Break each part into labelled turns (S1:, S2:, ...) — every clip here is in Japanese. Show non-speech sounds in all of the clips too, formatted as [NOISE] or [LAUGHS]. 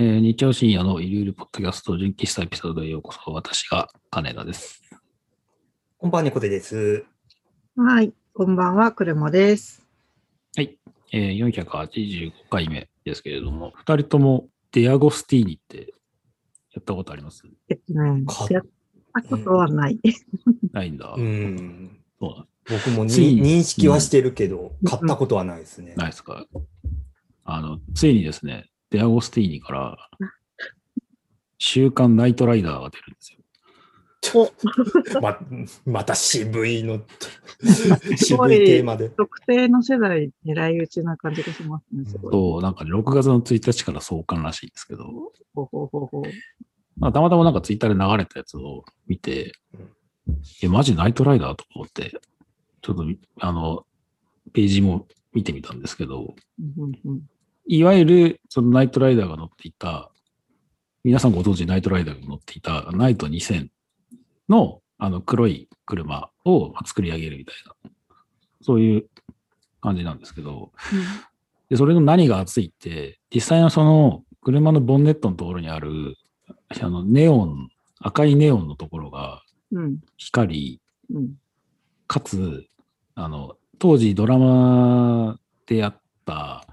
S1: えー日曜深夜のゆるゆるポッドキャスト純喫茶エピソードへようこそ。私が金田です。
S2: こんばんは、猫背です。
S3: はい、こんばんは、車です。
S1: はい。えー485回目ですけれども、二人ともデアゴスティーニってやったことあります？
S3: えっとね
S2: か、
S3: やったことはない。[LAUGHS]
S1: ないんだ。
S2: うん。
S1: そうなん
S2: 僕も認識はしてるけど、買ったことはないですね。
S1: ないですか？あの、ついにですね、デアゴスティーニから、週刊ナイトライダーが出るんですよ。[LAUGHS]
S2: ままた渋いの、[LAUGHS] 渋いテーマで。
S3: 特定の世代狙い撃ちな感じがしますね、すごい。
S1: と、なんかね、6月の1日から創刊らしいんですけど、
S3: ほうほうほうほう。
S1: まあ、たまたまなんかツイッターで流れたやつを見て、え、マジナイトライダーと思って、ちょっと、あの、ページも見てみたんですけど、
S3: うんうんうん
S1: いわゆる、そのナイトライダーが乗っていた、皆さんご存知ナイトライダーが乗っていたナイト2000の、あの、黒い車を作り上げるみたいな、そういう感じなんですけど、で、それの何が熱いって、実際のその車のボンネットのところにある、あの、ネオン、赤いネオンのところが
S3: うん。
S1: 光り、
S3: うん。
S1: かつ、あの、当時ドラマでやった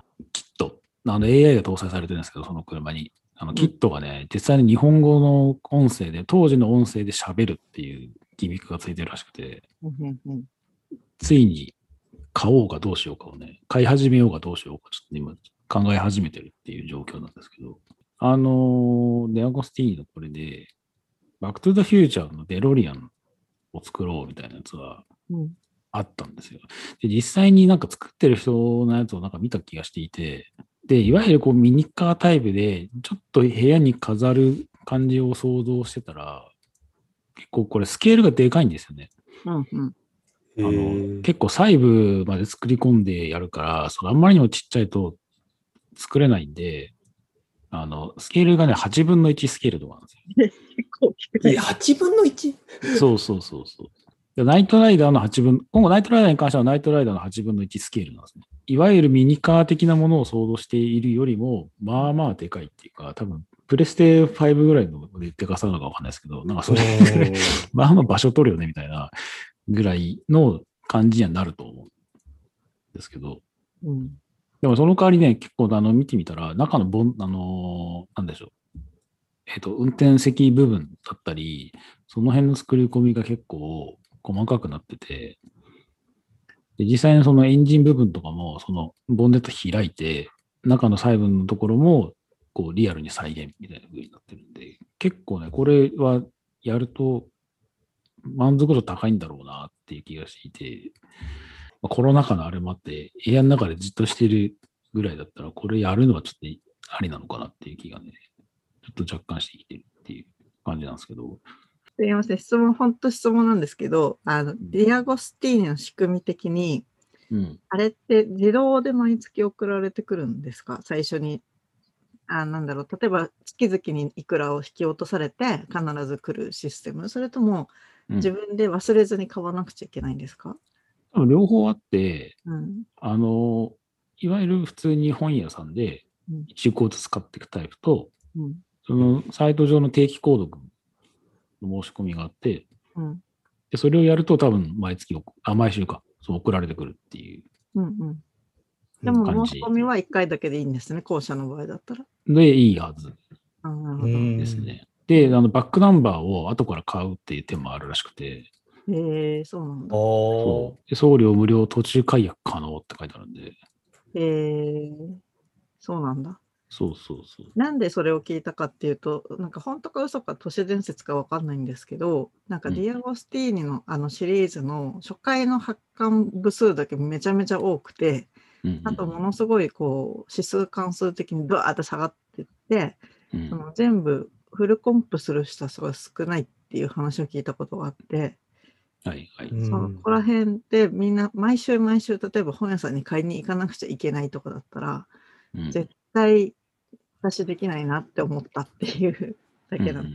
S1: あの AI が搭載されてるんですけど、その車に。あの、キットがね、実際に日本語の音声で、当時の音声で喋るっていうギミックがついてるらしくて、
S3: うんうんうん。
S1: ついに買おうかどうしようかをね、買い始めようかどうしようか、ちょっと今考え始めてるっていう状況なんですけど、あのーデアゴスティーニのこれで、バックトゥザフューチャーのデロリアンを作ろうみたいなやつが
S3: うん。
S1: あったんですよ。で、実際になんか作ってる人のやつをなんか見た気がしていて、で、いわゆるこうミニカータイプで、ちょっと部屋に飾る感じを想像してたら、結構これスケールがでかいんですよね。
S3: うんうん
S1: あの結構細部まで作り込んでやるから、そのあんまりにもちっちゃいと作れないんで、あの、スケールがね、8分の1スケールとかなんですよ。[LAUGHS]
S3: 結構大きくない
S2: え、8分の 1?
S1: そうそうそうそう。でナイトライダーの8分、今後ナイトライダーに関してはナイトライダーの8分の1スケールなんですね。いわゆるミニカー的なものを想像しているよりも、まあまあでかいっていうか、多分、プレステ5ぐらいのででかさなのかわかんないですけど、なんかそれ [LAUGHS] まあまあ場所取るよねみたいなぐらいの感じにはなると思うんですけど、
S3: うん
S1: でもその代わりね、結構あの見てみたら、中のボン、あのーなんでしょう。えっ、と、運転席部分だったり、その辺の作り込みが結構細かくなってて、で実際にそのエンジン部分とかも、そのボンネット開いて、中の細部のところも、こうリアルに再現みたいな風になってるんで、結構ね、これはやると満足度高いんだろうなっていう気がしていて、コロナ禍のあれもあって、部屋の中でじっとしてるぐらいだったら、これやるのはちょっとありなのかなっていう気がね、ちょっと若干してきてるっていう感じなんですけど、
S3: すいません、質問、本当質問なんですけど、あの、ディアゴスティーニの仕組み的に、
S1: うん。
S3: あれって自動で毎月送られてくるんですか？最初に。あなんだろう、例えば月々にいくらを引き落とされて必ず来るシステム。それとも
S1: うん。
S3: 自分で忘れずに買わなくちゃいけないんですか、
S1: 多分両方あって、
S3: うん。
S1: あの、いわゆる普通に本屋さんで
S3: うん。
S1: 1個ずつ買っていくタイプと、
S3: うん。
S1: そのサイト上の定期購読の申し込みがあって、
S3: うん
S1: でそれをやると多分毎月送、あ、毎週か、そう送られてくるっていう
S3: うんうん、でも申し込みは1回だけでいいんですね、後者の場合だったら。
S1: でいいはず
S3: あなるほど。
S2: うん
S1: ですね。で、あの、バックナンバーを後から買うっていう手もあるらしくて、
S3: へえそうなんだ。
S2: あ
S1: そうで送料無料途中解約可能って書いてあるんで、
S3: へえそうなんだ。
S1: そうそうそう。
S3: なんでそれを聞いたかっていうと、なんか本当か嘘か都市伝説かわかんないんですけど、なんか
S1: うん
S3: ディアゴスティーニのあのシリーズの初回の発刊部数だけめちゃめちゃ多くて、
S1: うんうん。
S3: あとものすごいこう指数関数的にバーって下がってって、
S1: うん。
S3: その全部フルコンプする人が少ないっていう話を聞いたことがあって、
S1: はいはい。
S2: うん。
S3: そこら辺でみんな毎週毎週例えば本屋さんに買いに行かなくちゃいけないとかだったら、
S1: うん。
S3: 絶対私できないなって思ったっていう [LAUGHS] だけなの。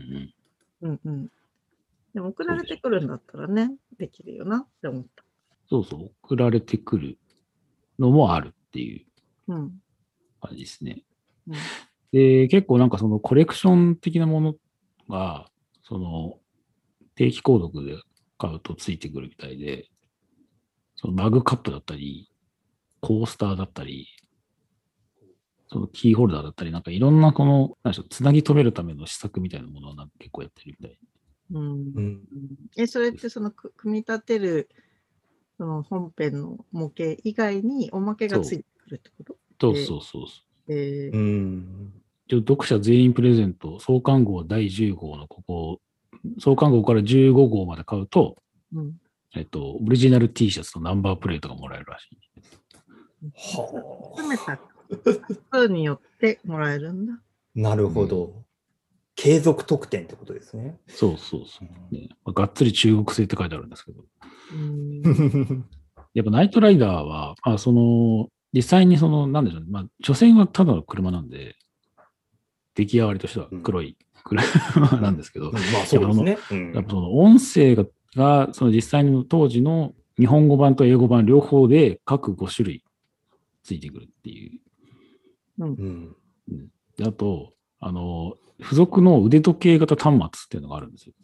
S1: うんうん。
S3: でも送られてくるんだったらね、できるよなって思った。
S1: そうそう、送られてくるのもあるっていう
S3: うん。
S1: 感じですね。
S3: うん
S1: で、結構なんかそのコレクション的なものが、その定期購読で買うとついてくるみたいで、そのマグカップだったり、コースターだったり、そのキーホルダーだったり、なんかいろんなこの、なんでしょう、つなぎ止めるための施策みたいなものをなんか結構やってるみたい。
S3: うん
S2: うん。
S3: え、それってそのく組み立てるその本編の模型以外におまけがついてくるってこと？
S1: そうそうそうそう。
S3: えー
S2: うん。
S1: 一応読者全員プレゼント、創刊号第10号のここ、創刊号から15号まで買うと、
S3: うん
S1: えっと、オリジナル T シャツとナンバープレートがもらえるらしい。
S2: は
S3: 集めた数によってもらえるんだ。
S2: あ。なるほど。継続特典ってことですね。
S1: そうそうそう。ねまあがっつり中国製って書いてあるんですけど。
S3: うん
S1: やっぱナイトライダーは、まあ、その、実際にその、なんでしょうね。まあ、所詮はただの車なんで、出来上がりとしては黒い車なんですけど、
S2: まあそうですね。うん
S1: やっぱその音声が、がその実際の当時の日本語版と英語版両方で各5種類ついてくるっていう。
S2: うん。
S1: であと、あの、付属の腕時計型端末っていうのがあるんですよ。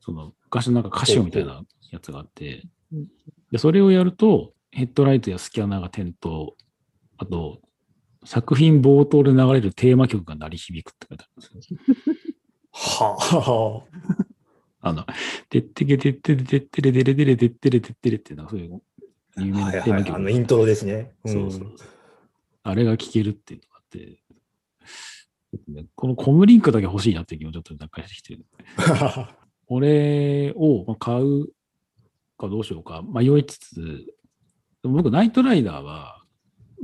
S1: その、昔のなんかカシオみたいなやつがあって
S3: うん、
S1: で、それをやると、ヘッドライトやスキャナーが点灯、あと、作品冒頭で流れるテーマ曲が鳴り響くって書いてあるんですよ。
S2: はあ。
S1: あの、てってけてってれてってれてれてれてってれてってれって、なんかそういう有名
S2: はい
S1: なテーマ曲
S2: はい。あのイントロですね。
S1: そうそうそう。あれが聴けるっていうのがあって、ねこのコムリンクだけ欲しいなっていう気もちょっと若干してきてる。これをまあ買うかどうしようか迷いつつ、僕、ナイトライダーは、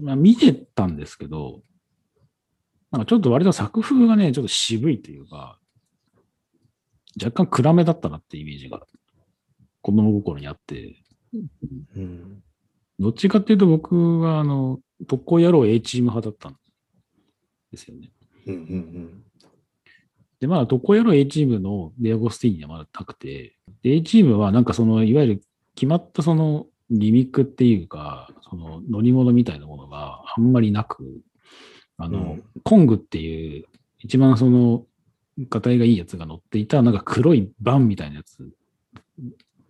S1: まあ、見てたんですけど、なんかちょっと割と作風がね、ちょっと渋いというか、若干暗めだったなってイメージが子供心にあって、
S2: うん。
S1: どっちかっていうと僕は、あの、特攻野郎 A チーム派だったんですよね。
S2: うんうん
S1: で、まだ特攻野郎 A チームのデアゴスティーニはまだなくて、で A チームはなんかその、いわゆる決まったそのギミックっていうか、その乗り物みたいなものがあんまりなく、あの、
S2: うん
S1: コングっていう一番その、ガタイがいいやつが乗っていた、なんか黒いバンみたいなやつ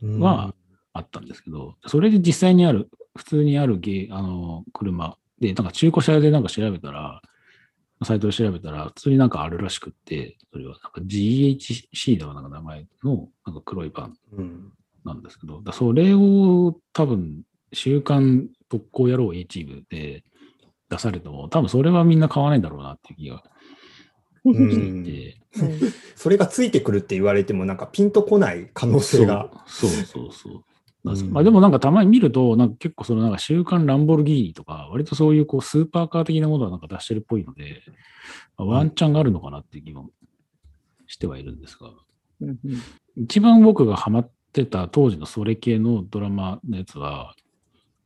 S2: うん。
S1: はあったんですけど、それで実際にある、普通にあるゲーあの車。で、なんか中古車屋でなんか調べたら、サイトで調べたら、普通になんかあるらしくって、それは。なんか GHC ではなんか名前のなんか黒いバン
S2: うん。
S1: なんですけど、だそれを多分、週刊特攻野郎 A チームで出されても、多分それはみんな買わないんだろうなっていう気が
S2: う
S1: してい
S2: ん。
S1: て、[LAUGHS]
S2: それがついてくるって言われても、なんかピンとこない可能性が。
S1: そうそうそうそう。なん。まあでもなんかたまに見ると、なんか結構そのなんか週刊ランボルギーニとか、割とそういうこうスーパーカー的なものはなんか出してるっぽいので、まあワンチャンがあるのかなっていう気もしてはいるんですが、
S3: うんうん。
S1: 一番僕がハマってた当時のそれ系のドラマのやつは、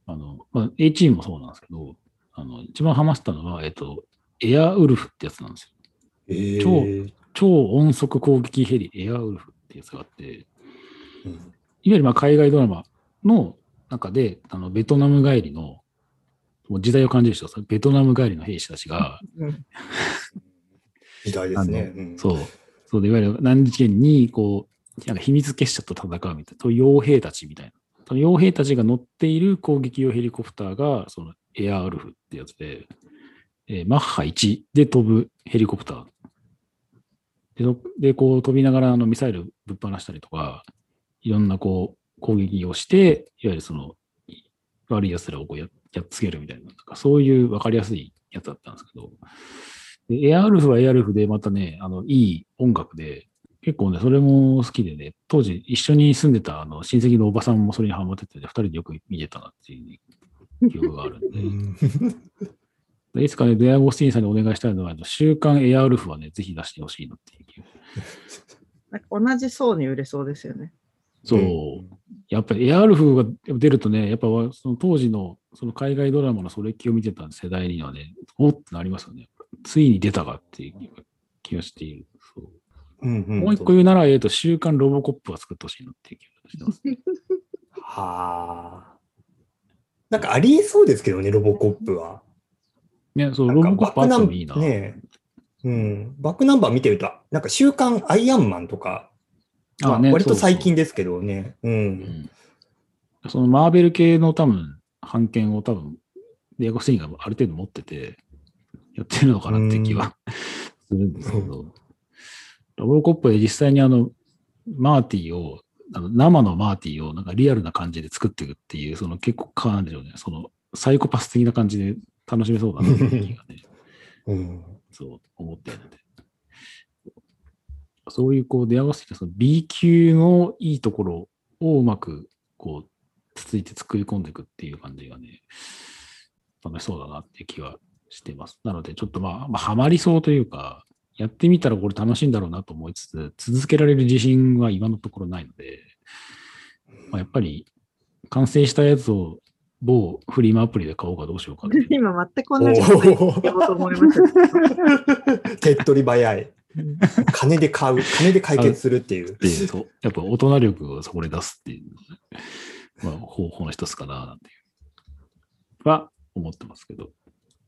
S1: あの、まあ A チームもそうなんですけど、あの、一番ハマってたのは、えっと、エアウルフってやつなんですよ。
S2: えー。
S1: 超超音速攻撃ヘリエアウルフってやつがあって、
S2: うん。
S1: いわゆるまあ海外ドラマの中で、あのベトナム帰りの、もう時代を感じる人は、ベトナム帰りの兵士たちが、
S3: うん
S2: 時代ですね。うん
S1: そう、そうで、いわゆる何日間に、こう、なんか秘密結社と戦うみたいな、そういう傭兵たちみたいな。その傭兵たちが乗っている攻撃用ヘリコプターが、そのエアウルフってやつで、えーマッハ1で飛ぶヘリコプター。で、そでこう飛びながらあのミサイルぶっ放したりとか、いろんなこう攻撃をして、いわゆるその悪い奴らをこうややっつけるみたいな、なんかそういう分かりやすいやつだったんですけど、でエアウルフはエアウルフでまたね、あの、いい音楽で、結構ね、それも好きでね、当時一緒に住んでたあの親戚のおばさんもそれにハマってて、二人でよく見てたなっていう記憶があるんで、[LAUGHS] いつかね、デアゴスティーンさんにお願いしたいのは、週刊エアウルフはね、ぜひ出してほしいなっていう。
S3: なんか同じ層に売れそうですよね。
S1: そう。
S2: うん
S1: やっぱりエアウルフが出るとね、やっぱその当時のその海外ドラマのそれっきを見てた世代にはね、おってなりますよね。ついに出たかっていう気がしている。そう
S2: うんうん
S1: もう一個言うなら、えっ、と、週刊ロボコップは作ってほしいなっていう気がしてます。[LAUGHS]
S2: はあ。なんかありえそうですけどね、ロボコップは。
S1: ね、そう、ロボコップあってもいいな。
S2: ねうん。バックナンバー見てると、なんか週刊アイアンマンとか、まあ
S1: ね
S2: 割と最近ですけどね。う。
S1: そううんんそのマーベル系の多分、版権を多分、ディアゴスティーニがある程度持ってて、やってるのかなって気はするんですけど、ロボコップで実際にあの、マーティを、あの生のマーティをなんかリアルな感じで作っていくっていう、その結構かね、そのサイコパス的な感じで楽しめそうだなっていう気がね、[LAUGHS]
S2: うん。
S1: そう思っているので。そういうこう、デアゴスティーニその B 級のいいところをうまくこう、つついて作り込んでいくっていう感じがね、楽しそうだなっていう気はしてます。なので、ちょっとまあ、まあ、ハマりそうというか、やってみたらこれ楽しいんだろうなと思いつつ、続けられる自信は今のところないので、まあ、やっぱり完成したやつを某フリマアプリで買おうかどうしようか [LAUGHS]
S3: 今全く同じこと言おうと思いました。[LAUGHS] [LAUGHS]
S2: 手っ取り早い。
S3: う [LAUGHS] ん
S2: 金で買う。金で解決するっていう。
S1: う、やっぱ大人力をそこで出すっていうまあ、方法の一つかな、なんていう、は思ってますけど。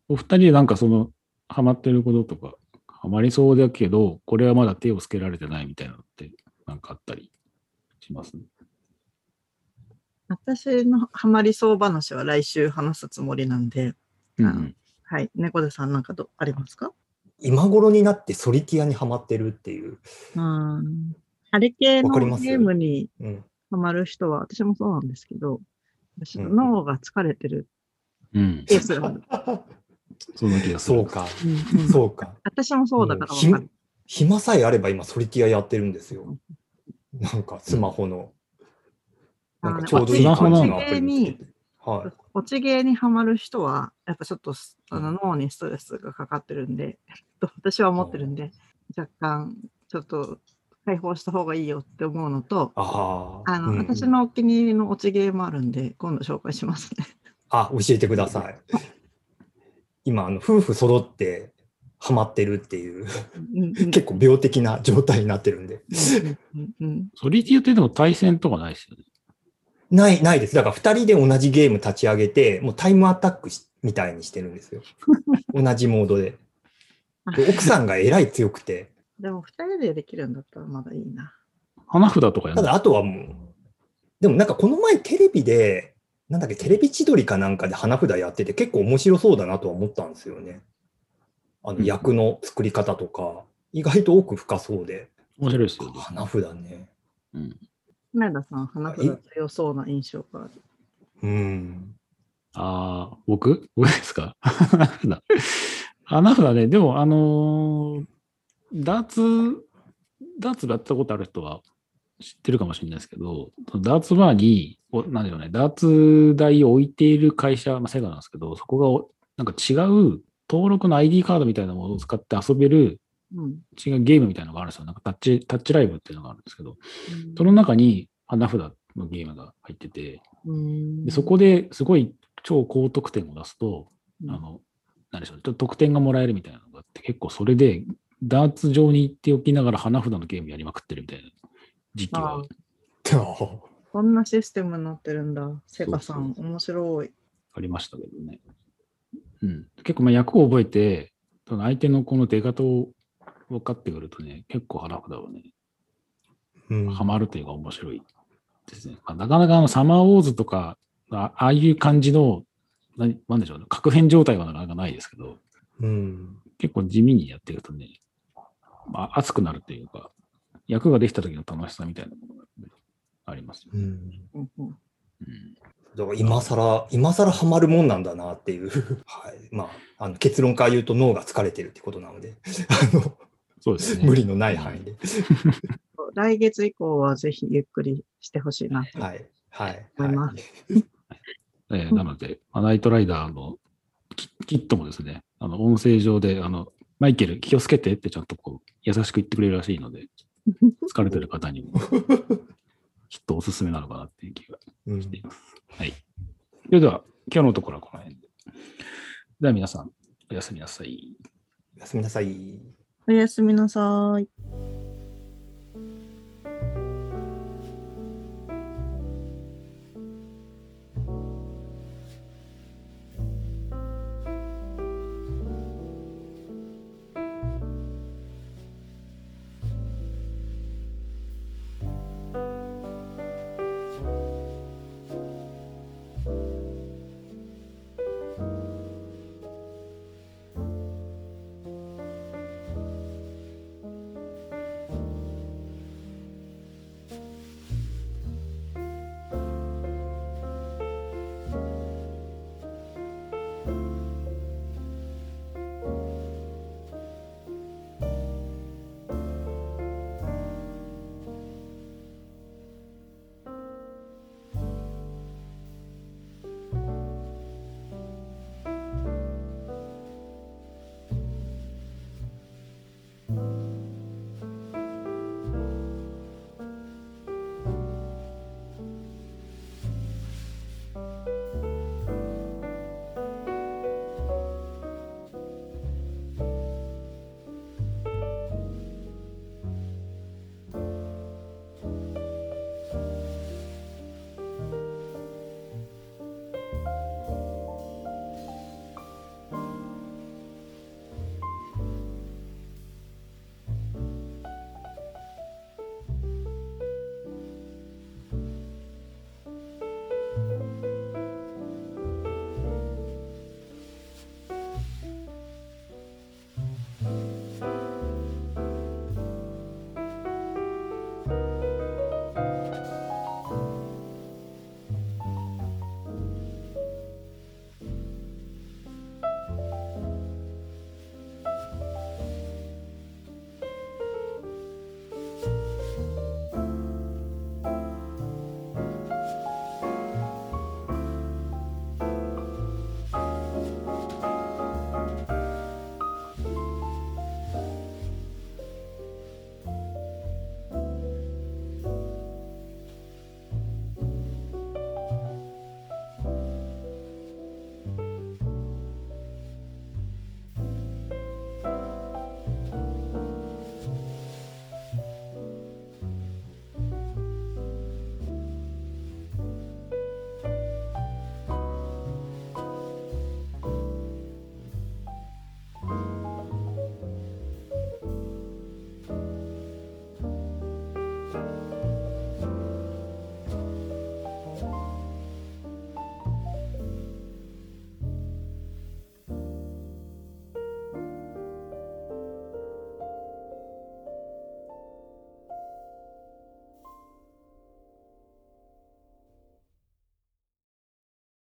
S1: お二人でなんかその、ハマってることとか、ハマりそうだけど、これはまだ手をつけられてないみたいなのって、なんかあったりします、
S3: 私のハマりそう話は来週話すつもりなんで、
S1: うんうん。
S3: はい。猫背さんなんかどありますか？
S2: 今頃になってソリティアにハマってるっていう。
S3: うん。ハリケーン
S2: わかります？
S3: のゲームに
S2: うん。
S3: ハマる人は、私もそうなんですけど、私
S2: うん
S3: 脳が疲れてる
S1: うん。
S3: ケースがある。
S1: そんな気が。
S2: そうか。
S3: うんうん
S2: そうか。
S3: 私もそうだからかる。
S2: 暇さえあれば今ソリティアやってるんですよ。なんかスマホの。
S3: あ
S2: なんかちょうどいい感じのアプリ。はい。
S3: 落ちゲーにハマる人は、やっぱちょっとすあの脳にストレスがかかってるんで、[LAUGHS] と私は思ってるんで、若干ちょっと解放した方がいいよって思うのと、
S2: ああ。
S3: あの、
S2: うん
S3: 私のお気に入りの落ちゲーもあるんで、今度紹介しますね。
S2: あ、教えてください。今、あの夫婦揃ってハマってるっていう、結構病的な状態になってるんで。
S3: うんうんうん
S1: ソリティアってでも対戦とかないですよね。
S2: ない、ないです。だから二人で同じゲーム立ち上げて、もうタイムアタックしみたいにしてるんですよ。[LAUGHS] 同じモードで。で奥さんがえらい強くて、
S3: でも、二人でできるんだったらまだいいな。
S1: 花札とかや
S2: ただあとはもう、でもなんかこの前テレビで、なんだっけ、テレビ千鳥かなんかで花札やってて結構面白そうだなとは思ったんですよね。あの
S1: うん
S2: 役の作り方とか、意外と奥深そうで、
S1: 面白いですよね。
S2: 花札ね。
S1: うん。
S3: 前田さん、花札強そうな印象がある。
S2: うん。
S1: ああ、僕？僕ですか？花札。花札ね、でも、あのーダーツ、ダーツやったことある人は知ってるかもしれないですけど、ダーツバーに、おなんでしょうね、ダーツ台を置いている会社、まあ、セガなんですけど、そこがなんか違う登録の ID カードみたいなものを使って遊べる。違うゲームみたいなのがあるんですよ。なんかタッチ、タッチライブっていうのがあるんですけど、その中に花札のゲームが入ってて、
S3: うん
S1: でそこですごい超高得点を出すと、
S3: うん
S1: あの、なんでしょう、ちょっと得点がもらえるみたいなのがあって、結構それで、ダーツ上に行っておきながら花札のゲームやりまくってるみたいな時期は
S3: あこ [LAUGHS] んなシステムになってるんだ。セガさん、面白い。
S1: ありましたけどね。うん。結構まあ役を覚えて、その相手のこの出方を分かってくるとね、結構花札はね、
S2: うん
S1: ハマるというか面白いですね。まあ、なかなかあのサマーウォーズとか、あああいう感じの、ななんでしょうね、確変状態はなかなかないですけど、
S2: うん。
S1: 結構地味にやってるとね、まあ、熱くなるというか、役ができた時の楽しさみたいなものがね、ありますよね。
S2: うん。
S3: うんうん
S1: うん
S2: だから今更、今更ハマるもんなんだなっていう。[LAUGHS] はい。まあ、あの結論から言うと脳が疲れてるってことなので、[LAUGHS] あの、
S1: そうですね。
S2: 無理のない範囲で。[LAUGHS]
S3: 来月以降はぜひゆっくりしてほしいなと
S2: はい。はい。
S3: 思いま
S2: はい [LAUGHS]
S1: えーなので、まあナイトライダーのキキットもですね、あの音声上で、あの、マイケル気をつけてってちゃんとこう、優しく言ってくれるらしいので、[LAUGHS] 疲れてる方にも、きっとおすすめなのかなっていう気が
S2: うん
S1: しています。はい。それでは、今日のところはこの辺で。では皆さん、おやすみなさい。
S2: おやすみなさい。
S3: おやすみなさい。